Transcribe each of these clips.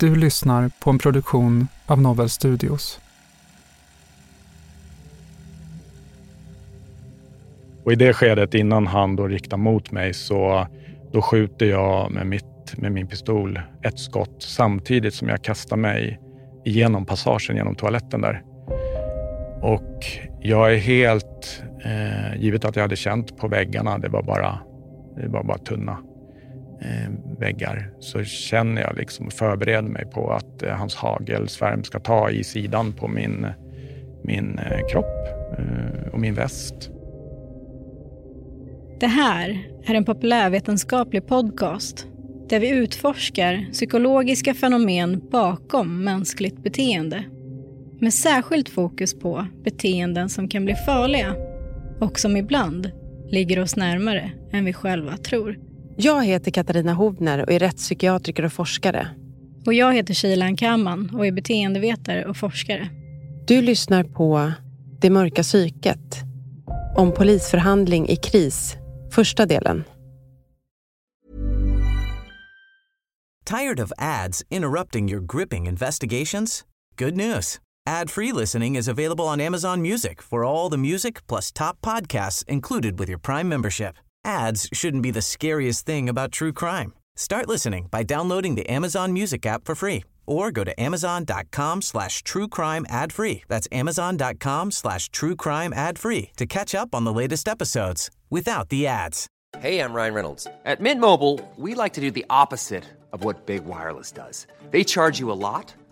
Du lyssnar på en produktion av Novel Studios. Och i det skedet innan han då riktar mot mig så då skjuter jag med, mitt, med min pistol ett skott samtidigt som jag kastar mig igenom passagen genom toaletten där. Och jag är helt, eh, givet att jag hade känt på väggarna, det var bara, det var bara tunna Eh, väggar, så känner jag liksom och förbereder mig på att eh, hans hagelsvärm ska ta i sidan på min, min eh, kropp eh, och min väst. Det här är en populärvetenskaplig podcast där vi utforskar psykologiska fenomen bakom mänskligt beteende. Med särskilt fokus på beteenden som kan bli farliga och som ibland ligger oss närmare än vi själva tror. Jag heter Katarina Hovner och är rättspsykiatriker och forskare. Och jag heter Shilan Kamman och är beteendevetare och forskare. Du lyssnar på Det mörka psyket om polisförhandling i kris, första delen. Tired of ads interrupting your gripping investigations? Good news. Ad-free listening is available on Amazon Music for all the music plus top podcasts included with your Prime membership. Ads shouldn't be the scariest thing about true crime. Start listening by downloading the Amazon Music app for free or go to amazon.com slash true crime ad free. That's amazon.com slash true crime ad free to catch up on the latest episodes without the ads. Hey, I'm Ryan Reynolds. At Mint Mobile, we like to do the opposite of what Big Wireless does. They charge you a lot,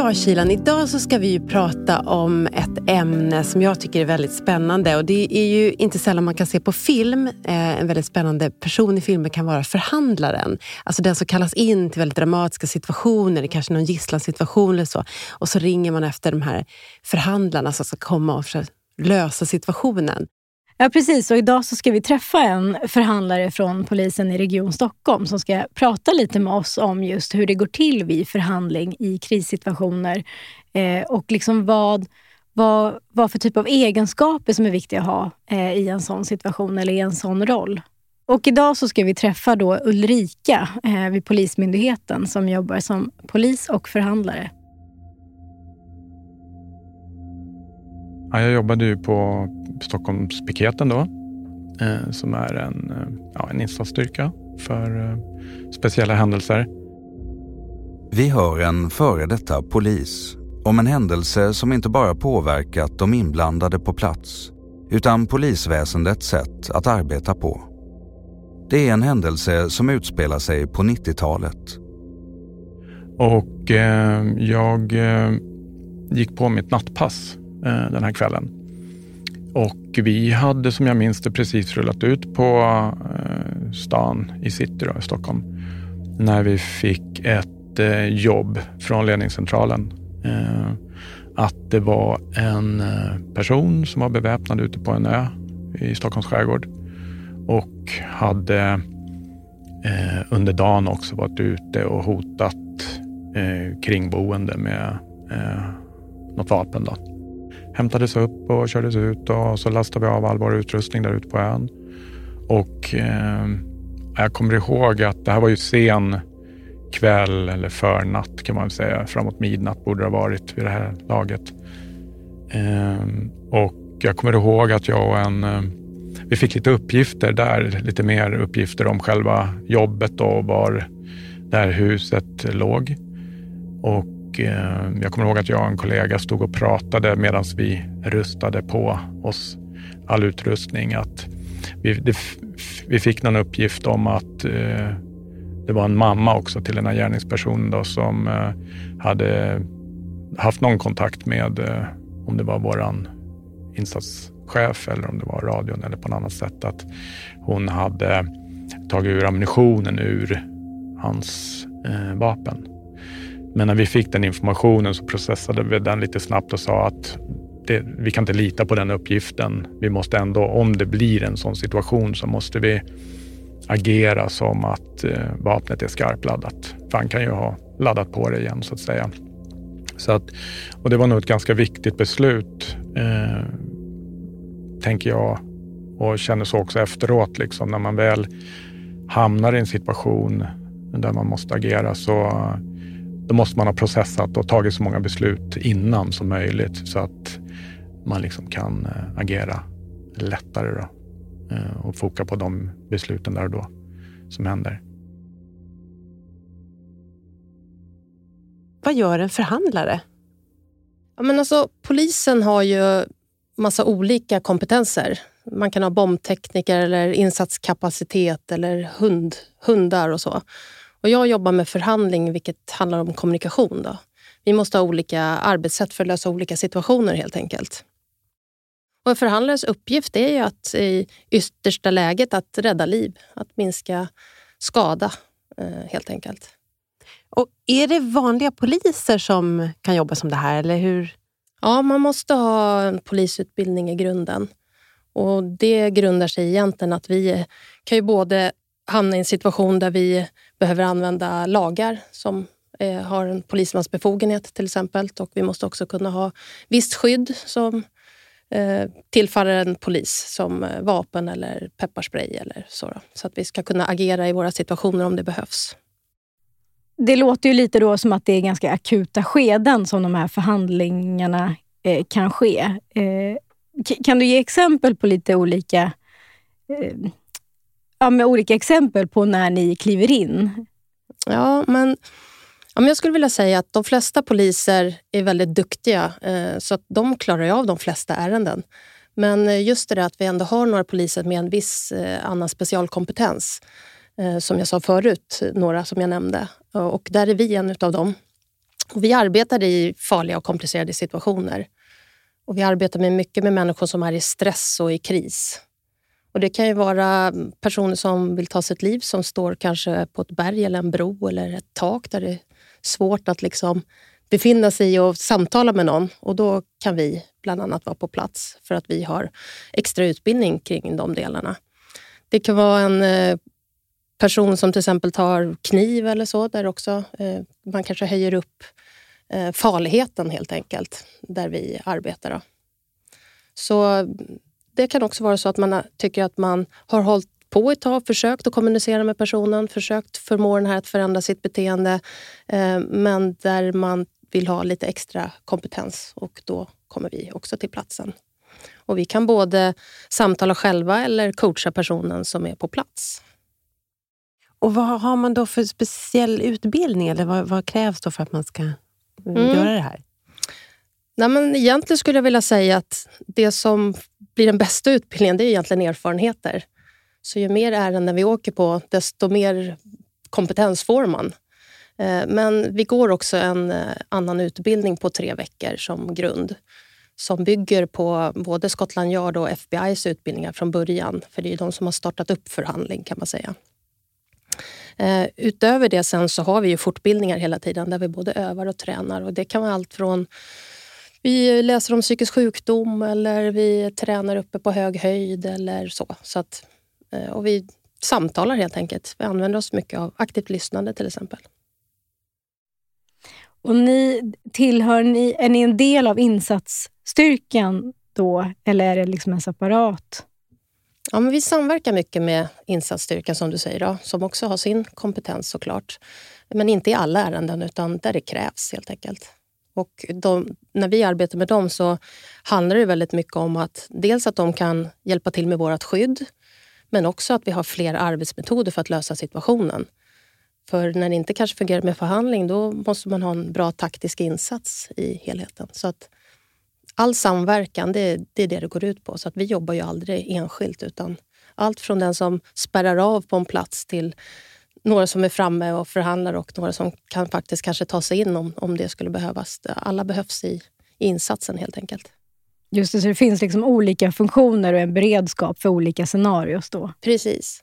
Ja, Kilan, idag så ska vi ju prata om ett ämne som jag tycker är väldigt spännande. Och Det är ju inte sällan man kan se på film. Eh, en väldigt spännande person i filmer kan vara förhandlaren. Alltså den som kallas in till väldigt dramatiska situationer, kanske någon gisslansituation eller så. Och så ringer man efter de här förhandlarna som ska komma och lösa situationen. Ja, precis. Och idag så ska vi träffa en förhandlare från polisen i Region Stockholm som ska prata lite med oss om just hur det går till vid förhandling i krissituationer eh, och liksom vad, vad, vad för typ av egenskaper som är viktiga att ha eh, i en sån situation eller i en sån roll. Och idag så ska vi träffa då Ulrika eh, vid Polismyndigheten som jobbar som polis och förhandlare. Ja, jag jobbade ju på Stockholmspiketen då, eh, som är en, eh, ja, en insatsstyrka för eh, speciella händelser. Vi hör en före detta polis om en händelse som inte bara påverkat de inblandade på plats utan polisväsendets sätt att arbeta på. Det är en händelse som utspelar sig på 90-talet. Och eh, jag gick på mitt nattpass eh, den här kvällen. Och vi hade som jag minns det precis rullat ut på eh, stan i city då, i Stockholm när vi fick ett eh, jobb från ledningscentralen. Eh, att det var en eh, person som var beväpnad ute på en ö i Stockholms skärgård och hade eh, under dagen också varit ute och hotat eh, kringboende med eh, något vapen. Då. Hämtades upp och kördes ut och så lastade vi av all vår utrustning där ute på ön. Och eh, jag kommer ihåg att det här var ju sen kväll eller förnatt kan man väl säga. Framåt midnatt borde det ha varit vid det här laget. Eh, och jag kommer ihåg att jag och en eh, vi fick lite uppgifter där, lite mer uppgifter om själva jobbet och var det här huset låg. Och eh, jag kommer ihåg att jag och en kollega stod och pratade medan vi rustade på oss all utrustning. Att vi, det, vi fick någon uppgift om att eh, det var en mamma också till den här gärningspersonen då, som eh, hade haft någon kontakt med, eh, om det var våran insatschef eller om det var radion eller på något annat sätt, att hon hade tagit ur ammunitionen ur hans eh, vapen. Men när vi fick den informationen så processade vi den lite snabbt och sa att det, vi kan inte lita på den uppgiften. Vi måste ändå, om det blir en sån situation så måste vi agera som att eh, vapnet är skarpladdat. För han kan ju ha laddat på det igen så att säga. Så att, och det var nog ett ganska viktigt beslut, eh, tänker jag. Och känner så också efteråt, liksom, när man väl hamnar i en situation där man måste agera så då måste man ha processat och tagit så många beslut innan som möjligt så att man liksom kan eh, agera lättare då, eh, och foka på de besluten där och då som händer. Vad gör en förhandlare? Ja, men alltså, polisen har ju massa olika kompetenser. Man kan ha bombtekniker eller insatskapacitet eller hund, hundar och så. Och jag jobbar med förhandling, vilket handlar om kommunikation. Då. Vi måste ha olika arbetssätt för att lösa olika situationer helt enkelt. Och en förhandlares uppgift är ju att i yttersta läget att rädda liv, att minska skada eh, helt enkelt. Och Är det vanliga poliser som kan jobba som det här? eller hur? Ja, man måste ha en polisutbildning i grunden. Och Det grundar sig egentligen att vi kan ju både hamna i en situation där vi behöver använda lagar som eh, har en polismans befogenhet till exempel. Och vi måste också kunna ha visst skydd som eh, tillfaller en polis som eh, vapen eller pepparspray eller så. Då, så att vi ska kunna agera i våra situationer om det behövs. Det låter ju lite då som att det är ganska akuta skeden som de här förhandlingarna eh, kan ske. Eh, kan du ge exempel på lite olika eh, ja, med olika exempel på när ni kliver in? Ja, men ja, jag skulle vilja säga att de flesta poliser är väldigt duktiga eh, så att de klarar av de flesta ärenden. Men eh, just det där att vi ändå har några poliser med en viss eh, annan specialkompetens. Eh, som jag sa förut, några som jag nämnde. Och där är vi en av dem. Och vi arbetar i farliga och komplicerade situationer. Och vi arbetar med mycket med människor som är i stress och i kris. Och Det kan ju vara personer som vill ta sitt liv som står kanske på ett berg eller en bro eller ett tak där det är svårt att liksom befinna sig och samtala med någon. Och Då kan vi bland annat vara på plats för att vi har extra utbildning kring de delarna. Det kan vara en eh, person som till exempel tar kniv eller så, där också eh, man kanske höjer upp eh, farligheten helt enkelt, där vi arbetar. Då. Så det kan också vara så att man tycker att man har hållit på ett tag, försökt att kommunicera med personen, försökt förmå den här att förändra sitt beteende, eh, men där man vill ha lite extra kompetens och då kommer vi också till platsen. Och vi kan både samtala själva eller coacha personen som är på plats. Och vad har man då för speciell utbildning? Eller vad, vad krävs då för att man ska mm. göra det här? Nej, men egentligen skulle jag vilja säga att det som blir den bästa utbildningen, det är egentligen erfarenheter. Så ju mer ärenden vi åker på, desto mer kompetens får man. Eh, men vi går också en eh, annan utbildning på tre veckor som grund som bygger på både Scotland Yard och FBIs utbildningar från början. För det är de som har startat upp förhandling kan man säga. Eh, utöver det sen så har vi ju fortbildningar hela tiden där vi både övar och tränar. Och det kan vara allt från vi läser om psykisk sjukdom eller vi tränar uppe på hög höjd eller så. så att, eh, och vi samtalar helt enkelt. Vi använder oss mycket av aktivt lyssnande till exempel. Och ni, tillhör ni, är ni en del av insatsstyrkan då, eller är det liksom en separat? Ja, men vi samverkar mycket med insatsstyrkan som du säger, då, som också har sin kompetens såklart. Men inte i alla ärenden, utan där det krävs helt enkelt. Och de, när vi arbetar med dem så handlar det väldigt mycket om att dels att de kan hjälpa till med vårt skydd, men också att vi har fler arbetsmetoder för att lösa situationen. För när det inte kanske fungerar med förhandling, då måste man ha en bra taktisk insats i helheten. Så att all samverkan, det, det är det det går ut på. Så att vi jobbar ju aldrig enskilt, utan allt från den som spärrar av på en plats till några som är framme och förhandlar och några som kan faktiskt kanske ta sig in om, om det skulle behövas. Alla behövs i, i insatsen helt enkelt. Just det, så det finns liksom olika funktioner och en beredskap för olika scenarios då? Precis.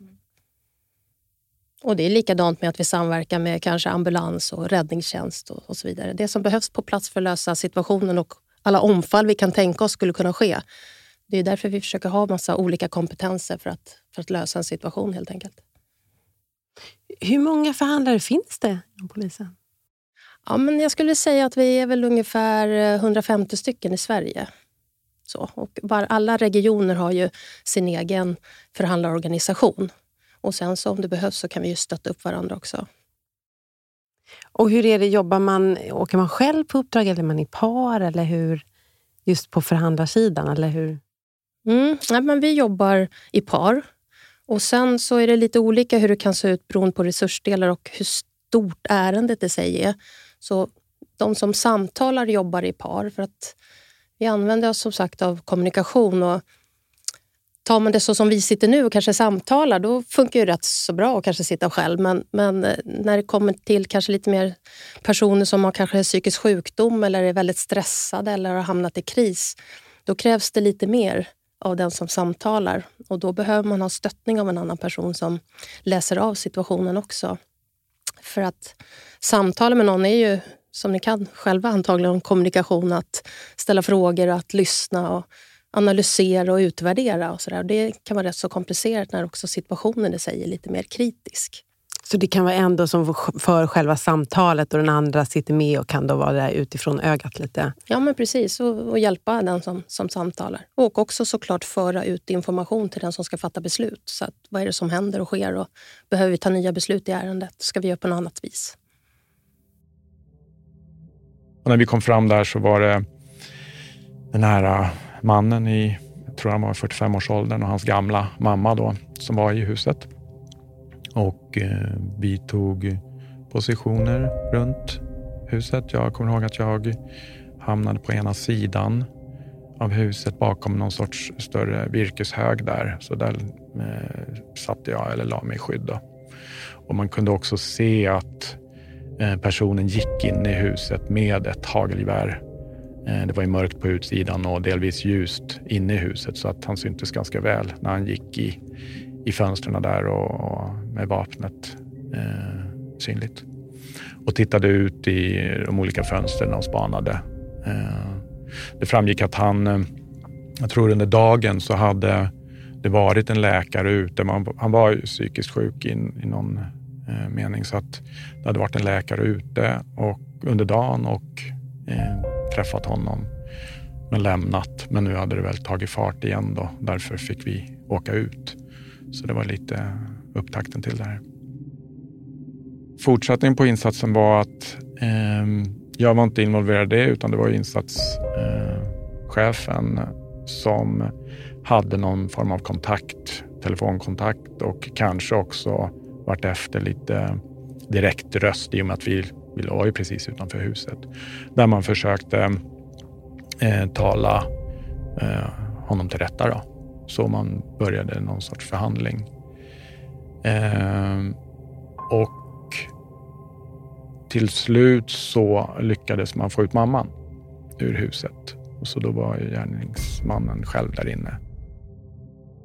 Och Det är likadant med att vi samverkar med kanske ambulans och räddningstjänst och, och så vidare. Det som behövs på plats för att lösa situationen och alla omfall vi kan tänka oss skulle kunna ske. Det är därför vi försöker ha massa olika kompetenser för att, för att lösa en situation helt enkelt. Hur många förhandlare finns det inom polisen? Ja, men jag skulle säga att vi är väl ungefär 150 stycken i Sverige. Så, och var, alla regioner har ju sin egen förhandlarorganisation. Och sen så om det behövs så kan vi ju stötta upp varandra också. Och hur är det, jobbar man, åker man själv på uppdrag eller är man i par? Eller hur, just på förhandlarsidan? Eller hur? Mm, ja, men vi jobbar i par. Och Sen så är det lite olika hur det kan se ut beroende på resursdelar och hur stort ärendet i sig är. Så de som samtalar jobbar i par för att vi använder oss som sagt av kommunikation. och Tar man det så som vi sitter nu och kanske samtalar, då funkar det rätt så bra att kanske sitta själv. Men, men eh, när det kommer till kanske lite mer personer som har kanske psykisk sjukdom eller är väldigt stressade eller har hamnat i kris, då krävs det lite mer av den som samtalar. Och då behöver man ha stöttning av en annan person som läser av situationen också. För att samtala med någon är ju, som ni kan själva antagligen, kommunikation. Att ställa frågor, att lyssna och analysera och utvärdera. och så där. Det kan vara rätt så komplicerat när också situationen i sig är lite mer kritisk. Så det kan vara en då som för själva samtalet och den andra sitter med och kan då vara där utifrån ögat lite? Ja, men precis. Och, och hjälpa den som, som samtalar. Och också såklart föra ut information till den som ska fatta beslut. Så att, vad är det som händer och sker? Och behöver vi ta nya beslut i ärendet? Ska vi göra på något annat vis? Och när vi kom fram där så var det den här äh, mannen i, jag tror han var 45-årsåldern och hans gamla mamma då som var i huset. Och eh, vi tog positioner runt huset. Jag kommer ihåg att jag hamnade på ena sidan av huset bakom någon sorts större virkeshög där. Så där eh, satte jag eller la mig i skydd. Då. Och man kunde också se att eh, personen gick in i huset med ett hagelgevär. Eh, det var ju mörkt på utsidan och delvis ljust inne i huset så att han syntes ganska väl när han gick i, i fönstren där och, och med vapnet eh, synligt. Och tittade ut i de olika fönstren och spanade. Eh, det framgick att han, eh, jag tror under dagen så hade det varit en läkare ute. Man, han var ju psykiskt sjuk i, i någon eh, mening så att det hade varit en läkare ute och, under dagen och eh, träffat honom men lämnat. Men nu hade det väl tagit fart igen då. Därför fick vi åka ut. Så det var lite upptakten till det här. Fortsättningen på insatsen var att eh, jag var inte involverad i det utan det var insatschefen eh, som hade någon form av kontakt, telefonkontakt och kanske också vartefter lite direkt röst i och med att vi, vi låg ju precis utanför huset. Där man försökte eh, tala eh, honom till rätta. Då. Så man började någon sorts förhandling. Eh, och till slut så lyckades man få ut mamman ur huset. Och så då var gärningsmannen själv där inne.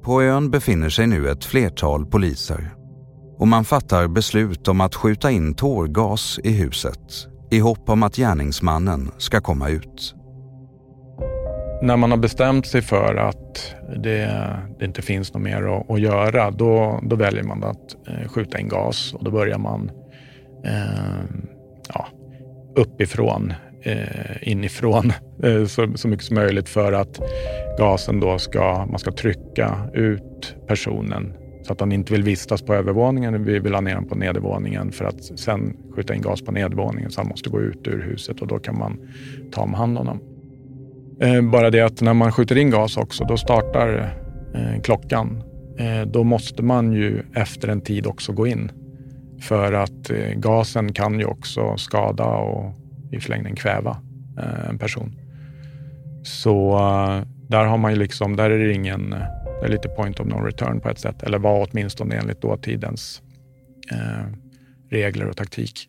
På ön befinner sig nu ett flertal poliser och man fattar beslut om att skjuta in tårgas i huset i hopp om att gärningsmannen ska komma ut. När man har bestämt sig för att det, det inte finns något mer att, att, göra, då, då väljer man att eh, skjuta in gas och då börjar man eh, ja, uppifrån, eh, inifrån eh, så, så mycket som möjligt för att gasen då ska, man ska trycka ut personen så att han inte vill vistas på övervåningen. Vi vill ha ner honom på nedervåningen för att sen skjuta in gas på nedervåningen så han måste gå ut ur huset och då kan man ta om hand om honom. Eh, bara det att när man skjuter in gas också, då startar eh, klockan. Eh, då måste man ju efter en tid också gå in. För att gasen kan ju också skada och i förlängningen kväva en person. Så där har man ju liksom, där är det ingen, det är lite point of no return på ett sätt. Eller var åtminstone enligt dåtidens regler och taktik.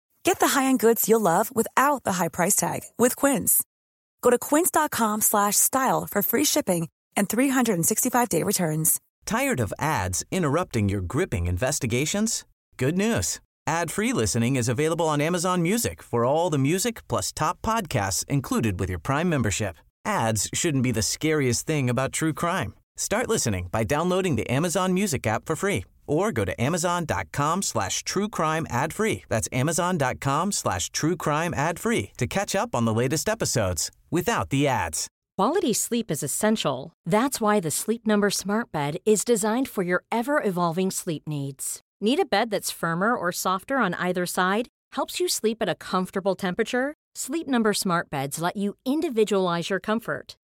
Get the high-end goods you'll love without the high price tag with Quince. Go to quince.com slash style for free shipping and 365-day returns. Tired of ads interrupting your gripping investigations? Good news. Ad-free listening is available on Amazon Music for all the music plus top podcasts included with your Prime membership. Ads shouldn't be the scariest thing about true crime. Start listening by downloading the Amazon Music app for free or go to amazon.com slash true crime ad free. That's amazon.com slash true crime ad free to catch up on the latest episodes without the ads. Quality sleep is essential. That's why the Sleep Number Smart Bed is designed for your ever evolving sleep needs. Need a bed that's firmer or softer on either side? Helps you sleep at a comfortable temperature? Sleep Number Smart Beds let you individualize your comfort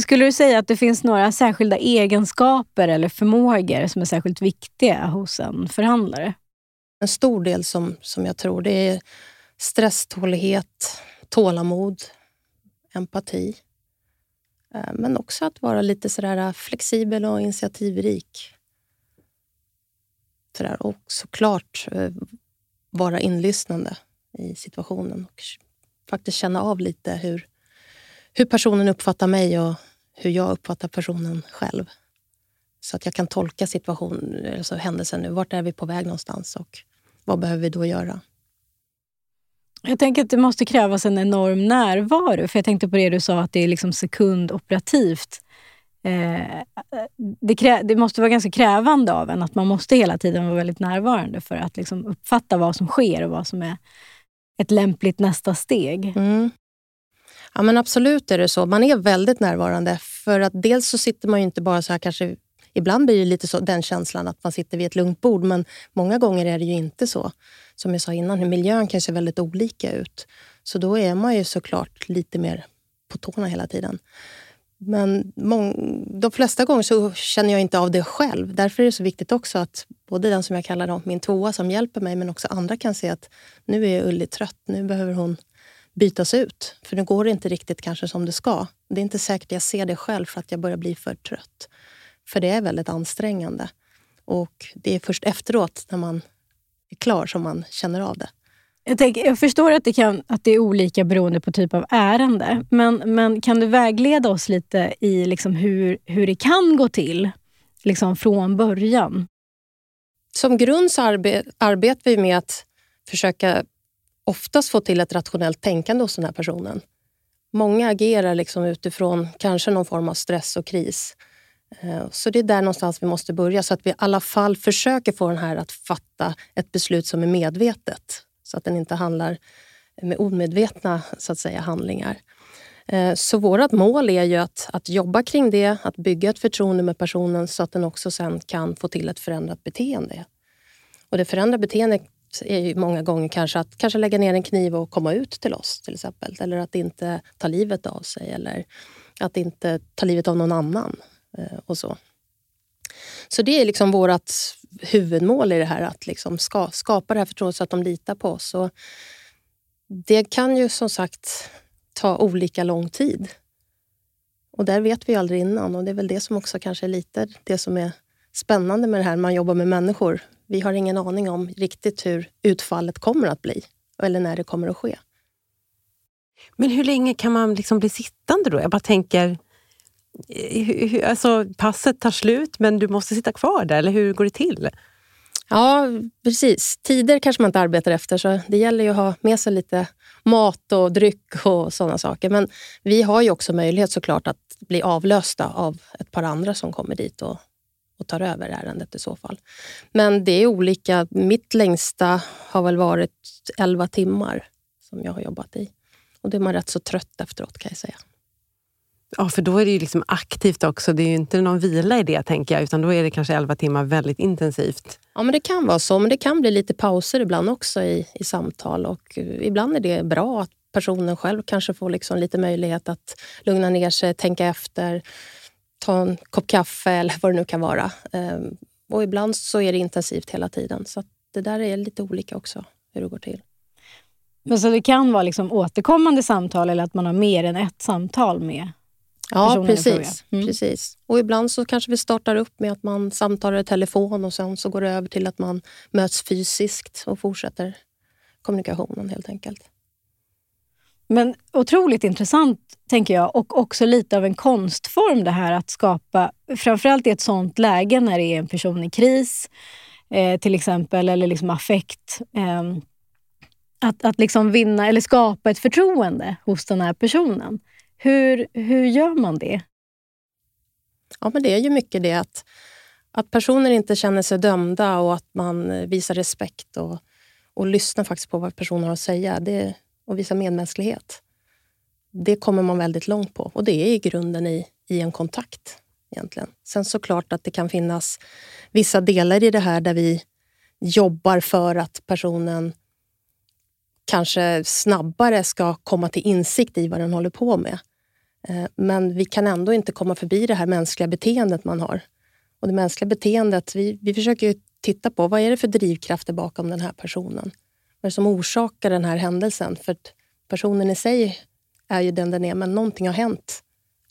Skulle du säga att det finns några särskilda egenskaper eller förmågor som är särskilt viktiga hos en förhandlare? En stor del som, som jag tror det är stresstålighet, tålamod, empati. Eh, men också att vara lite sådär eh, flexibel och initiativrik. Sådär. Och såklart eh, vara inlyssnande i situationen och faktiskt känna av lite hur, hur personen uppfattar mig och hur jag uppfattar personen själv. Så att jag kan tolka situationen, alltså händelsen nu. Vart är vi på väg någonstans och vad behöver vi då göra? Jag tänker att det måste krävas en enorm närvaro. För jag tänkte på det du sa, att det är liksom sekundoperativt. Eh, det, krä, det, måste vara ganska krävande av en att man måste hela tiden vara väldigt närvarande för att liksom uppfatta vad som sker och vad som är ett lämpligt nästa steg. Mm. Ja men absolut är det så. Man är väldigt närvarande. För att dels så sitter man ju inte bara så här kanske Ibland blir det lite så, den känslan att man sitter vid ett lugnt bord, men många gånger är det ju inte så. Som jag sa innan, miljön kan se väldigt olika ut. Så då är man ju såklart lite mer på tårna hela tiden. Men de flesta gånger så känner jag inte av det själv. Därför är det så viktigt också att både den som jag kallar då, min tvåa som hjälper mig, men också andra kan se att nu är Ulli trött. Nu behöver hon bytas ut. För nu går det inte riktigt kanske som det ska. Det är inte säkert jag ser det själv för att jag börjar bli för trött. För det är väldigt ansträngande. Och det är först efteråt, när man är klar, som man känner av det. Jag, tänker, jag förstår att det, kan, att det är olika beroende på typ av ärende. Men, men kan du vägleda oss lite i liksom hur, hur det kan gå till liksom från början? Som grund så arbe, arbetar vi med att försöka oftast få till ett rationellt tänkande hos den här personen. Många agerar liksom utifrån kanske någon form av stress och kris. Eh, så det är där någonstans vi måste börja, så att vi i alla fall försöker få den här att fatta ett beslut som är medvetet. Så att den inte handlar med omedvetna så att säga, handlingar. Eh, så vårt mål är ju att, att jobba kring det, att bygga ett förtroende med personen så att den också sen kan få till ett förändrat beteende. Och det förändrade beteendet är ju många gånger kanske att kanske lägga ner en kniv och komma ut till oss till exempel. Eller att inte ta livet av sig eller att inte ta livet av någon annan. Eh, och så. Så det är liksom vårt huvudmål i det här, att liksom ska, skapa det här förtroendet så att de litar på oss. Och det kan ju som sagt ta olika lång tid. Och där vet vi aldrig innan och det är väl det som också kanske är lite det som är spännande med det här man jobbar med människor. Vi har ingen aning om riktigt hur utfallet kommer att bli eller när det kommer att ske. Men hur länge kan man liksom bli sittande då? Jag bara tänker, alltså, passet tar slut men du måste sitta kvar där, eller hur går det till? Ja, precis. Tider kanske man inte arbetar efter, så det gäller ju att ha med sig lite mat och dryck och sådana saker. Men vi har ju också möjlighet såklart att bli avlösta av ett par andra som kommer dit och, och tar över ärendet i så fall. Men det är olika. Mitt längsta har väl varit 11 timmar som jag har jobbat i. Och då är man rätt så trött efteråt kan jag säga. Ja, för då är det ju liksom aktivt också. Det är ju inte någon vila i det, tänker jag. Utan då är det kanske 11 timmar väldigt intensivt. Ja, men det kan vara så. Men det kan bli lite pauser ibland också i, i samtal. Och eh, ibland är det bra att personen själv kanske får liksom lite möjlighet att lugna ner sig, tänka efter, ta en kopp kaffe eller vad det nu kan vara. Ehm, och ibland så är det intensivt hela tiden. Så det där är lite olika också, hur det går till. Men så det kan vara liksom återkommande samtal eller att man har mer än ett samtal med Ja, precis. Mm. precis. Och ibland så kanske vi startar upp med att man samtalar i telefon och sen så går det över till att man möts fysiskt och fortsätter kommunikationen helt enkelt. Men otroligt intressant, tänker jag, och också lite av en konstform det här att skapa, framförallt i ett sånt läge när det är en person i kris, eh, till exempel, eller liksom affekt. Eh, att, att liksom vinna eller skapa ett förtroende hos den här personen. Hur, hur gör man det? Ja, men det är ju mycket det att, att personer inte känner sig dömda och att man visar respekt och, och lyssnar faktiskt på vad personen har att säga det, och visa medmänsklighet. Det kommer man väldigt långt på och det är i grunden i, i en kontakt. egentligen. Sen såklart att det kan finnas vissa delar i det här där vi jobbar för att personen kanske snabbare ska komma till insikt i vad den håller på med. Eh, men vi kan ändå inte komma förbi det här mänskliga beteendet man har. Och det mänskliga beteendet, vi, vi försöker titta på vad är det för drivkrafter bakom den här personen? Vad är det som orsakar den här händelsen? För personen i sig är ju den den är, men någonting har hänt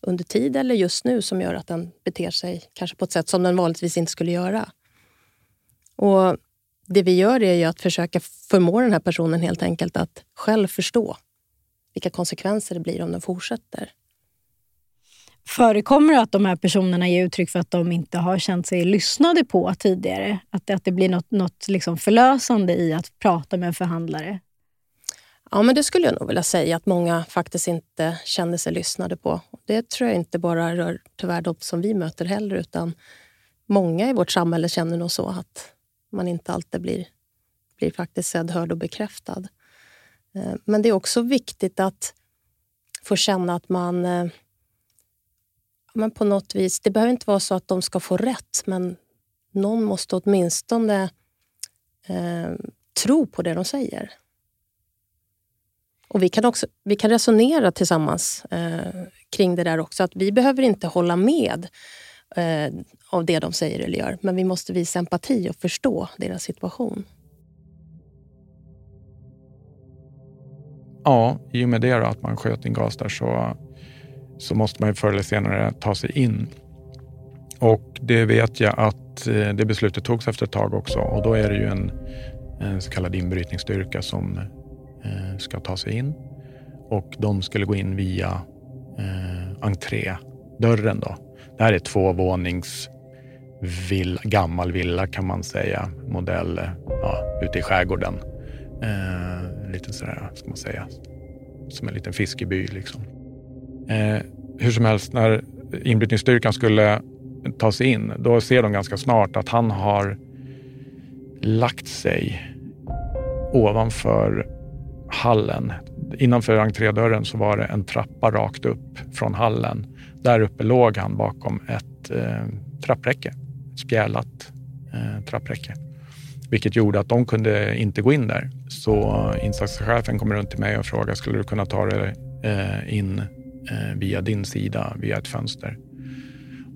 under tid eller just nu som gör att den beter sig kanske på ett sätt som den vanligtvis inte skulle göra. Och det vi gör är ju att försöka förmå den här personen helt enkelt att själv förstå vilka konsekvenser det blir om den fortsätter. Förekommer det att de här personerna ger uttryck för att de inte har känt sig lyssnade på tidigare? Att det, att det blir något, något liksom förlösande i att prata med en förhandlare? Ja, men det skulle jag nog vilja säga att många faktiskt inte känner sig lyssnade på. Det tror jag inte bara rör tyvärr de som vi möter heller, utan många i vårt samhälle känner nog så att man inte alltid blir, blir faktiskt sedd, hörd och bekräftad. Eh, men det är också viktigt att få känna att man eh, men på något vis, det behöver inte vara så att de ska få rätt, men någon måste åtminstone eh, tro på det de säger. Och vi kan, också, vi kan resonera tillsammans eh, kring det där också. Att vi behöver inte hålla med eh, av det de säger eller gör. Men vi måste visa empati och förstå deras situation. Ja, i och med det då, att man sköt in gas där så, så måste man ju förr eller senare ta sig in. Och det vet jag att eh, det beslutet togs efter ett tag också och då är det ju en, en så kallad inbrytningsstyrka som eh, ska ta sig in. Och de skulle gå in via eh, entrédörren. Då. Det här är tvåvånings vill, gammal villa kan man säga. Modell eh, ja, ute i skärgården. Eh, lite sådär, ska man säga, som en liten fiskeby. Liksom. Eh, hur som helst, när inbrytningsstyrkan skulle ta sig in, då ser de ganska snart att han har lagt sig ovanför hallen. Innanför entrédörren så var det en trappa rakt upp från hallen. Där uppe låg han bakom ett eh, trappräcke, ett spjälat eh, trappräcke. Vilket gjorde att de kunde inte gå in där. Så insatschefen kommer runt till mig och frågar, skulle du kunna ta dig eh, in Eh, via din sida, via ett fönster?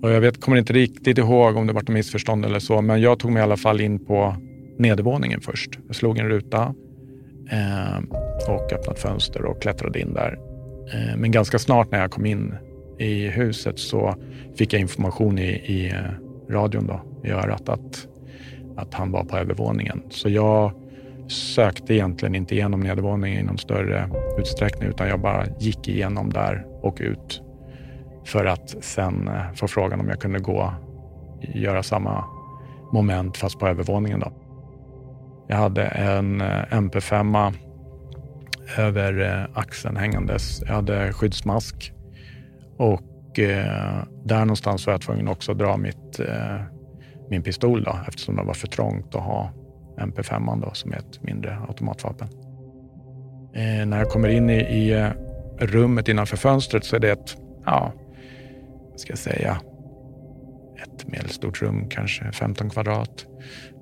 Och jag vet, kommer inte riktigt ihåg om det var ett missförstånd eller så, men jag tog mig i alla fall in på nedervåningen först. Jag slog en ruta eh, och öppnade ett fönster och klättrade in där. Eh, men ganska snart när jag kom in i huset så fick jag information i, i eh, radion då, i örat att, att han var på övervåningen. Så jag sökte egentligen inte igenom nedervåningen i någon större utsträckning utan jag bara gick igenom där och ut för att sen eh, få frågan om jag kunde gå göra samma moment fast på övervåningen. Då. Jag hade en eh, MP5 över eh, axeln hängandes. Jag hade skyddsmask och eh, där någonstans var jag tvungen också att dra mitt, eh, min pistol då, eftersom det var för trångt att ha MP5 då, som är ett mindre automatvapen. Eh, när jag kommer in i, i eh, rummet innanför fönstret så är det ett, ja, ska jag säga, ett medelstort rum, kanske 15 kvadrat.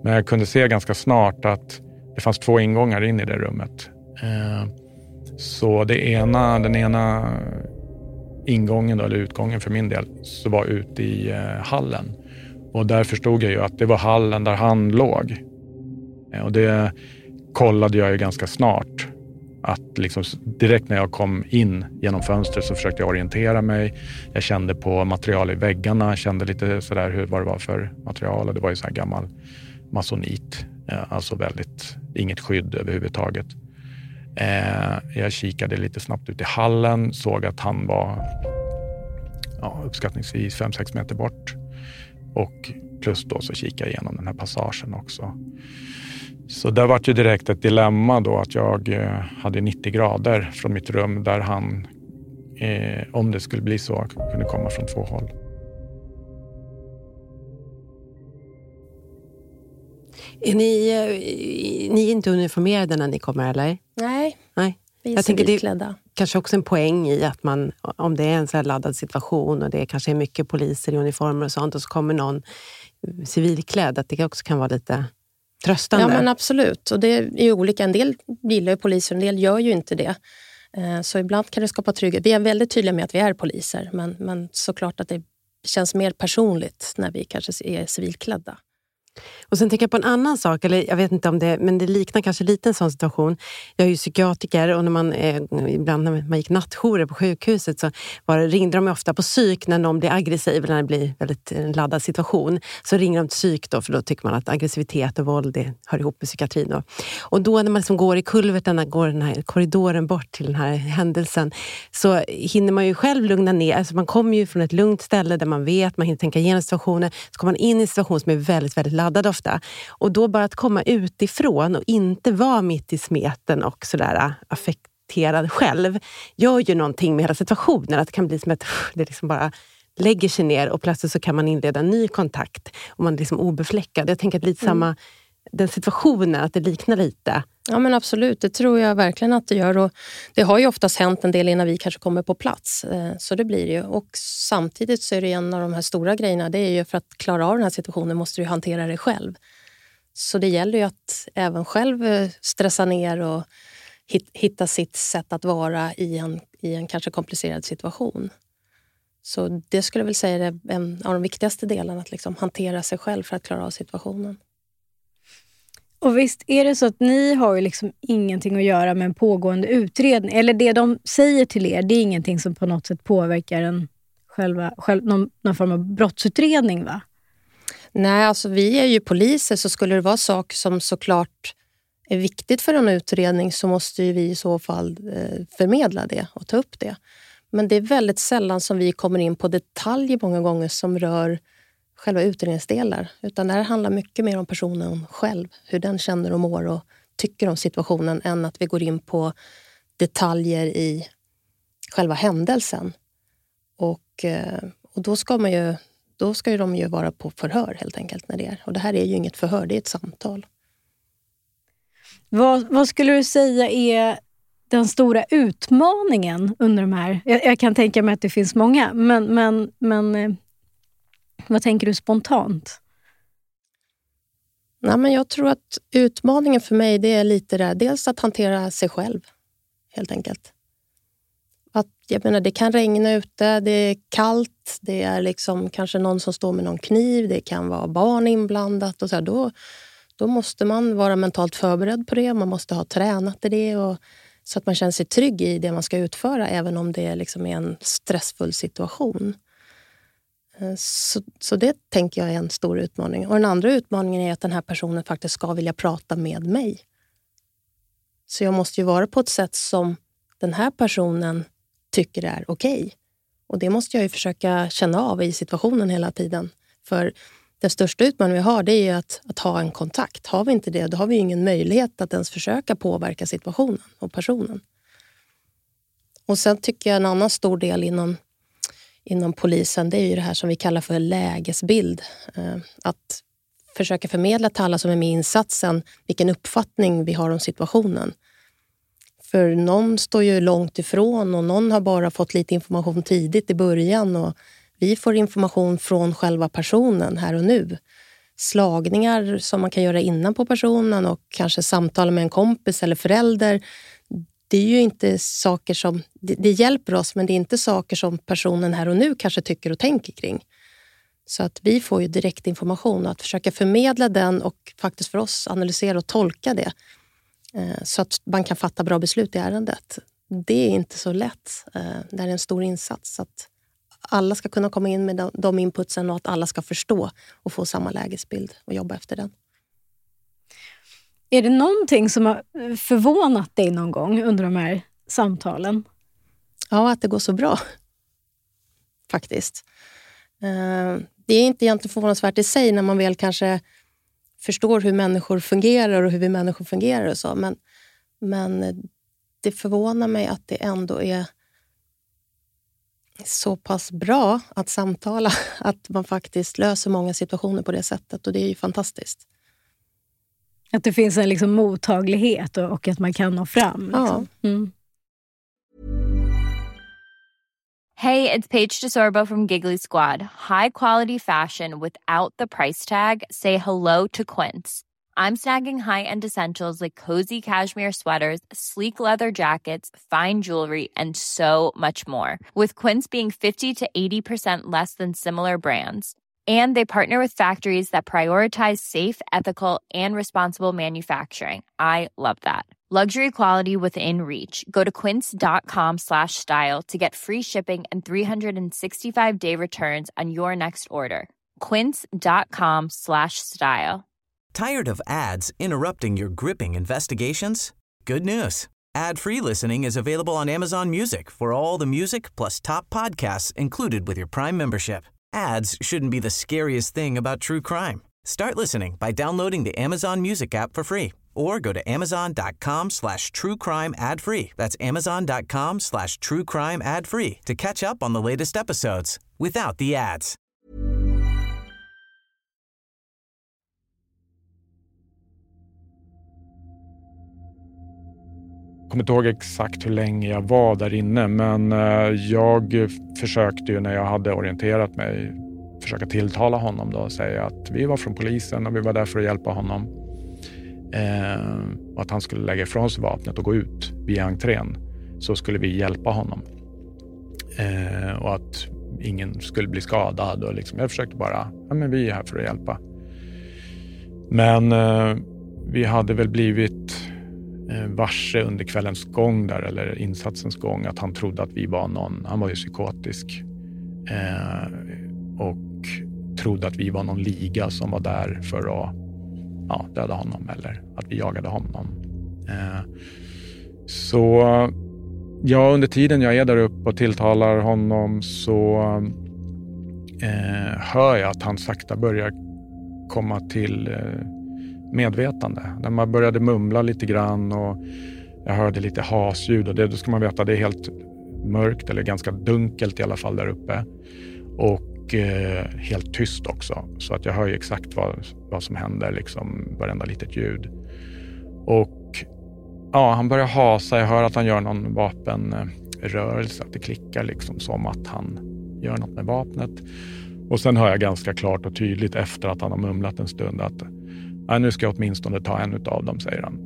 Men jag kunde se ganska snart att det fanns två ingångar in i det rummet. Eh, så det ena, den ena ingången då, eller utgången för min del, så var ute i eh, hallen. Och där förstod jag ju att det var hallen där han låg. Eh, och det kollade jag ju ganska snart. Att liksom, direkt när jag kom in genom fönstret så försökte jag orientera mig. Jag kände på material i väggarna, kände lite sådär hur, vad det var för material. Och det var ju så här gammal masonit, eh, alltså väldigt, inget skydd överhuvudtaget. Eh, jag kikade lite snabbt ut i hallen, såg att han var ja, uppskattningsvis 5-6 meter bort. Och plus då så kikade jag igenom den här passagen också. Så där var ju direkt ett dilemma då att jag eh, hade 90 grader från mitt rum där han, eh, om det skulle bli så, kunde komma från två håll. Är ni, eh, ni är inte uniformerade när ni kommer eller? Nej, Nej. vi är Jag tänker det- civilklädda. kanske också en poäng i att man, om det är en så här laddad situation och det kanske är mycket poliser i uniformer och sånt och så kommer någon civilklädd, att det också kan vara lite tröstande. Ja, men absolut. Och det är ju olika. En del gillar ju poliser, en del gör ju inte det. Eh, så ibland kan det skapa trygghet. Vi är väldigt tydliga med att vi är poliser, men, men såklart att det känns mer personligt när vi kanske är civilklädda. Och sen tänker jag på en annan sak, eller jag vet inte om det, men det liknar kanske lite en sån situation. Jag är ju psykiatriker och när man, eh, ibland när man gick nattjourer på sjukhuset så var, ringde de ofta på psyk när någon blir aggressiv eller när det blir väldigt eh, en laddad situation. Så ringer de till psyk då, för då tycker man att aggressivitet och våld det hör ihop med psykiatrin. Då. Och då när man liksom går i kulverten, går den här korridoren bort till den här händelsen, så hinner man ju själv lugna ner. Alltså man kommer ju från ett lugnt ställe där man vet, man hinner tänka igenom situationen. Så kommer man in i en situation som är väldigt, väldigt laddad ofta. Och då bara att komma utifrån och inte vara mitt i smeten och sådär äh, affekterad själv, gör ju någonting med hela situationen. Att det kan bli som att det liksom bara lägger sig ner och plötsligt så kan man inleda en ny kontakt och man är liksom obefläckad. Jag tänker att lite Mm. samma, den situationen, att det liknar lite. Ja, men absolut. Det tror jag verkligen att det gör. Och det har ju oftast hänt en del innan vi kanske kommer på plats. Eh, så det blir det ju. Och samtidigt så är det en av de här stora grejerna. Det är ju för att klara av den här situationen måste du hantera det själv. Så det gäller ju att även själv eh, stressa ner och hitta sitt sätt att vara i en, i en kanske komplicerad situation. Så det skulle jag väl säga är en av de viktigaste delarna, att liksom hantera sig själv för att klara av situationen. Och visst är det så att ni har ju liksom ingenting att göra med en pågående utredning. Eller det de säger till er, det är ingenting som på något sätt påverkar en själva, själv, någon, någon form av brottsutredning va? Nej, alltså vi är ju poliser så skulle det vara saker som såklart är viktigt för en utredning så måste ju vi i så fall eh, förmedla det och ta upp det. Men det är väldigt sällan som vi kommer in på detaljer många gånger som rör själva utredningsdelar. Utan det här handlar mycket mer om personen själv, hur den känner och mår och tycker om situationen än att vi går in på detaljer i själva händelsen. Och, eh, och då ska man ju då ska ju de ju vara på förhör helt enkelt. när det är. Och det här är ju inget förhör, det är ett samtal. Vad, vad skulle du säga är den stora utmaningen under de här... Jag, jag kan tänka mig att det finns många, men, men, men eh, vad tänker du spontant? Nej, men jag tror att utmaningen för mig det är lite där, dels att hantera sig själv, helt enkelt. Att, jag menar, det kan regna ute, det är kallt, det är liksom kanske någon som står med någon kniv, det kan vara barn inblandat. Och så här, då, då måste man vara mentalt förberedd på det, man måste ha tränat i det och, så att man känner sig trygg i det man ska utföra, även om det liksom är en stressfull situation. Eh, så, så det tänker jag är en stor utmaning. Och Den andra utmaningen är att den här personen faktiskt ska vilja prata med mig. Så jag måste ju vara på ett sätt som den här personen tycker är okej. Och det måste jag ju försöka känna av i situationen hela tiden. För den största utmaningen vi har det är ju att, att ha en kontakt. Har vi inte det, då har vi ingen möjlighet att ens försöka påverka situationen och personen. Och sen tycker jag en annan stor del inom inom polisen, det är ju det här som vi kallar för lägesbild. Eh, att försöka förmedla till alla som är med i insatsen vilken uppfattning vi har om situationen. För någon står ju långt ifrån och någon har bara fått lite information tidigt i början och vi får information från själva personen här och nu. Slagningar som man kan göra innan på personen och kanske samtala med en kompis eller förälder det är ju inte saker som... Det, det hjälper oss, men det är inte saker som personen här och nu kanske tycker och tänker kring. Så att vi får ju direkt information och att försöka förmedla den och faktiskt för oss analysera och tolka det eh, så att man kan fatta bra beslut i ärendet. Det är inte så lätt. Eh, det är en stor insats. Att alla ska kunna komma in med de, de inputsen och att alla ska förstå och få samma lägesbild och jobba efter den. Är det någonting som har eh, förvånat dig någon gång under de här samtalen? Ja, att det går så bra. Faktiskt. Eh, det är inte egentligen förvånansvärt i sig när man väl kanske förstår hur människor fungerar och hur vi människor fungerar och så. Men, men det förvånar mig att det ändå är så pass bra att samtala att man faktiskt löser många situationer på det sättet. Och det är ju fantastiskt. Att det finns en liksom mottaglighet och, och att man kan nå fram. Liksom. Ja. Mm. Hey, it's Paige DeSorbo from Giggly Squad. High quality fashion without the price tag. Say hello to Quince. I'm snagging high-end essentials like cozy cashmere sweaters, sleek leather jackets, fine jewelry, and so much more. With Quince being 50 to 80% less than similar brands. And they partner with factories that prioritize safe, ethical, and responsible manufacturing. I love that. Luxury quality within reach. Go to quince.com slash style to get free shipping and 365 day returns on your next order. Quince.com slash style. Tired of ads interrupting your gripping investigations? Good news. Ad-free listening is available on Amazon Music for all the music plus top podcasts included with your Prime membership. Ads shouldn't be the scariest thing about true crime. Start listening by downloading the Amazon Music app for free or go to amazon.com slash true crime ad free. That's amazon.com slash true crime ad free to catch up on the latest episodes without the ads. Kommer inte ihåg exakt hur länge jag var där inne, men eh, jag försökte ju när jag hade orienterat mig försöka tilltala honom då och säga att vi var från polisen och vi var där för att hjälpa honom. Eh, och att han skulle lägga ifrån sig vapnet och gå ut via entrén. Så skulle vi hjälpa honom. Eh, och att ingen skulle bli skadad. Och liksom, jag försökte bara, ja men vi är här för att hjälpa. Men eh, vi hade väl blivit Eh, varse under kvällens gång där, eller insatsens gång, att han trodde att vi var någon, han var ju psykotisk. Eh, och trodde att vi var någon liga som var där för att ja, döda honom eller att vi jagade honom. Eh, så ja, under tiden jag är där uppe och tilltalar honom så eh, hör jag att han sakta börjar komma till eh, medvetande. När man började mumla lite grann och jag hörde lite hasljud och det, då ska man veta det är helt mörkt eller ganska dunkelt i alla fall där uppe. Och eh, helt tyst också. Så att jag hör ju exakt vad, vad som händer, liksom varenda litet ljud. Och ja, han börjar hasa. Jag hör att han gör någon vapenrörelse, att det klickar liksom som att han gör något med vapnet. Och sen hör jag ganska klart och tydligt efter att han har mumlat en stund att ja, nu ska jag åtminstone ta en av dem, säger han.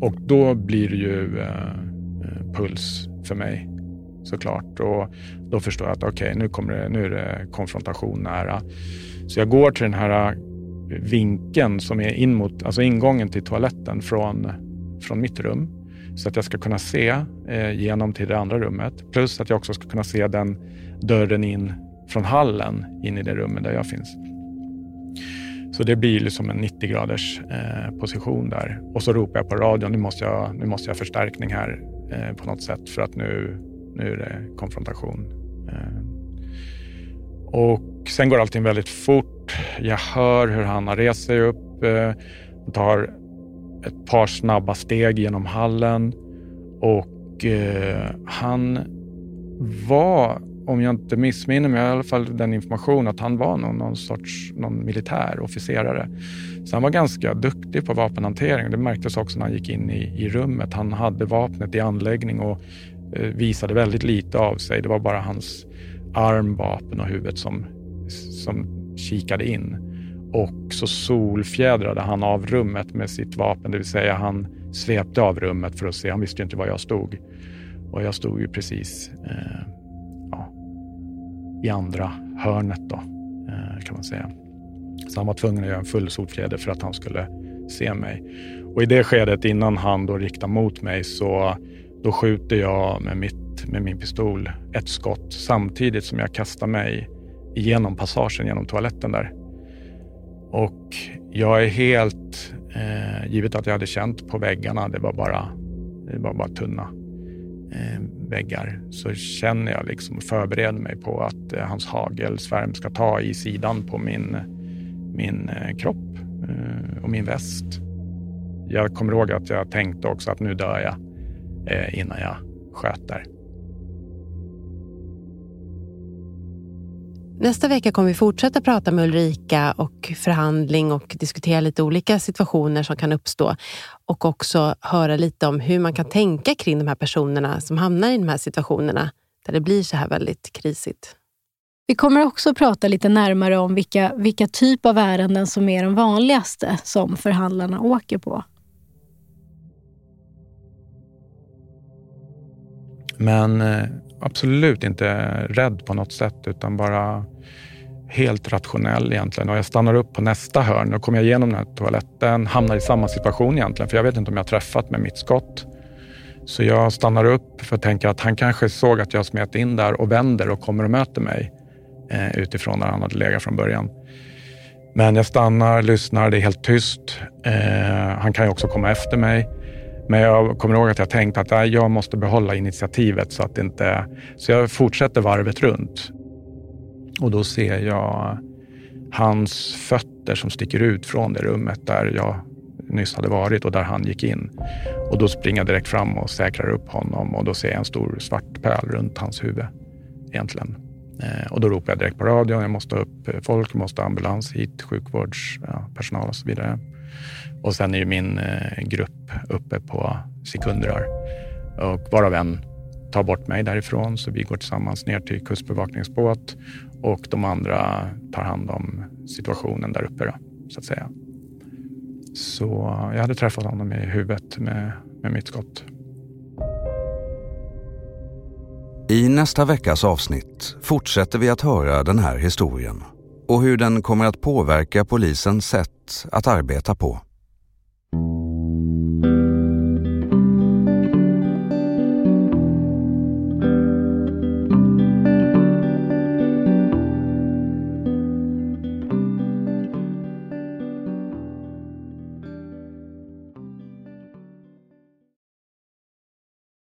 Och då blir det ju eh, eh, puls för mig såklart. Och då förstår jag att okej, okay, nu, kommer det, nu är det konfrontation nära. Så jag går till den här eh, vinkeln som är in mot, alltså ingången till toaletten från, från mitt rum. Så att jag ska kunna se eh, genom till det andra rummet. Plus att jag också ska kunna se den dörren in från hallen in i det rummet där jag finns. Så det blir liksom en 90 graders eh, position där. Och så ropar jag på radion, nu måste jag, nu måste jag förstärkning här eh, på något sätt för att nu, nu är det konfrontation. Eh, och sen går allting väldigt fort. Jag hör hur han har rest sig upp, eh, tar ett par snabba steg genom hallen och eh, han var, om jag inte missminner mig, i alla fall den information att han var någon, någon sorts någon militär officerare. Så han var ganska duktig på vapenhantering. Det märktes också när han gick in i, i rummet. Han hade vapnet i anläggning och Eh, visade väldigt lite av sig. Det var bara hans arm, vapen och huvudet som, som kikade in. Och så solfjädrade han av rummet med sitt vapen, det vill säga han svepte av rummet för att se. Han visste ju inte var jag stod. Och jag stod ju precis eh, i andra hörnet då, eh, kan man säga. Så han var tvungen att göra en full solfjäder för att han skulle se mig. Och i det skedet innan han då riktar mot mig så då skjuter jag med, mitt, med min pistol ett skott samtidigt som jag kastar mig igenom passagen genom toaletten där. Och jag är helt, eh, givet att jag hade känt på väggarna, det var bara, det var bara tunna eh, väggar, så känner jag liksom, förbereder mig på att eh, hans hagelsvärm ska ta i sidan på min, min eh, kropp eh, och min väst. Jag kommer ihåg att jag tänkte också att nu dör jag eh, innan jag sköter. Nästa vecka kommer vi fortsätta prata med Ulrika och förhandling och diskutera lite olika situationer som kan uppstå. Och också höra lite om hur man kan tänka kring de här personerna som hamnar i de här situationerna där det blir så här väldigt krisigt. Vi kommer också prata lite närmare om vilka, vilka typ av ärenden som är de vanligaste som förhandlarna åker på. Men eh, absolut inte rädd på något sätt utan bara helt rationell egentligen. Och jag stannar upp på nästa hörn. Då kommer jag igenom den här toaletten, hamnar i samma situation egentligen för jag vet inte om jag har träffat med mitt skott. Så jag stannar upp för att tänka att han kanske såg att jag smet in där och vänder och kommer och möter mig eh, utifrån där han hade legat från början. Men jag stannar, lyssnar, det är helt tyst. Eh, han kan ju också komma efter mig. Men jag kommer ihåg att jag tänkte att nej, jag måste behålla initiativet så att inte... Så jag fortsätter varvet runt. Och då ser jag hans fötter som sticker ut från det rummet där jag nyss hade varit och där han gick in. Och då springer jag direkt fram och säkrar upp honom och då ser jag en stor svart pärl runt hans huvud egentligen. Eh, och då ropar jag direkt på radion. Jag måste ha upp eh, folk, måste ha ambulans hit, sjukvårdspersonal ja, och så vidare. Och sen är ju min eh, grupp uppe på sekunder och varav en tar bort mig därifrån så vi går tillsammans ner till kustbevakningsbåt och de andra tar hand om situationen där uppe då, så att säga. Så jag hade träffat honom i huvudet med, med mitt skott. I nästa veckas avsnitt fortsätter vi att höra den här historien och hur den kommer att påverka polisens sätt att arbeta på.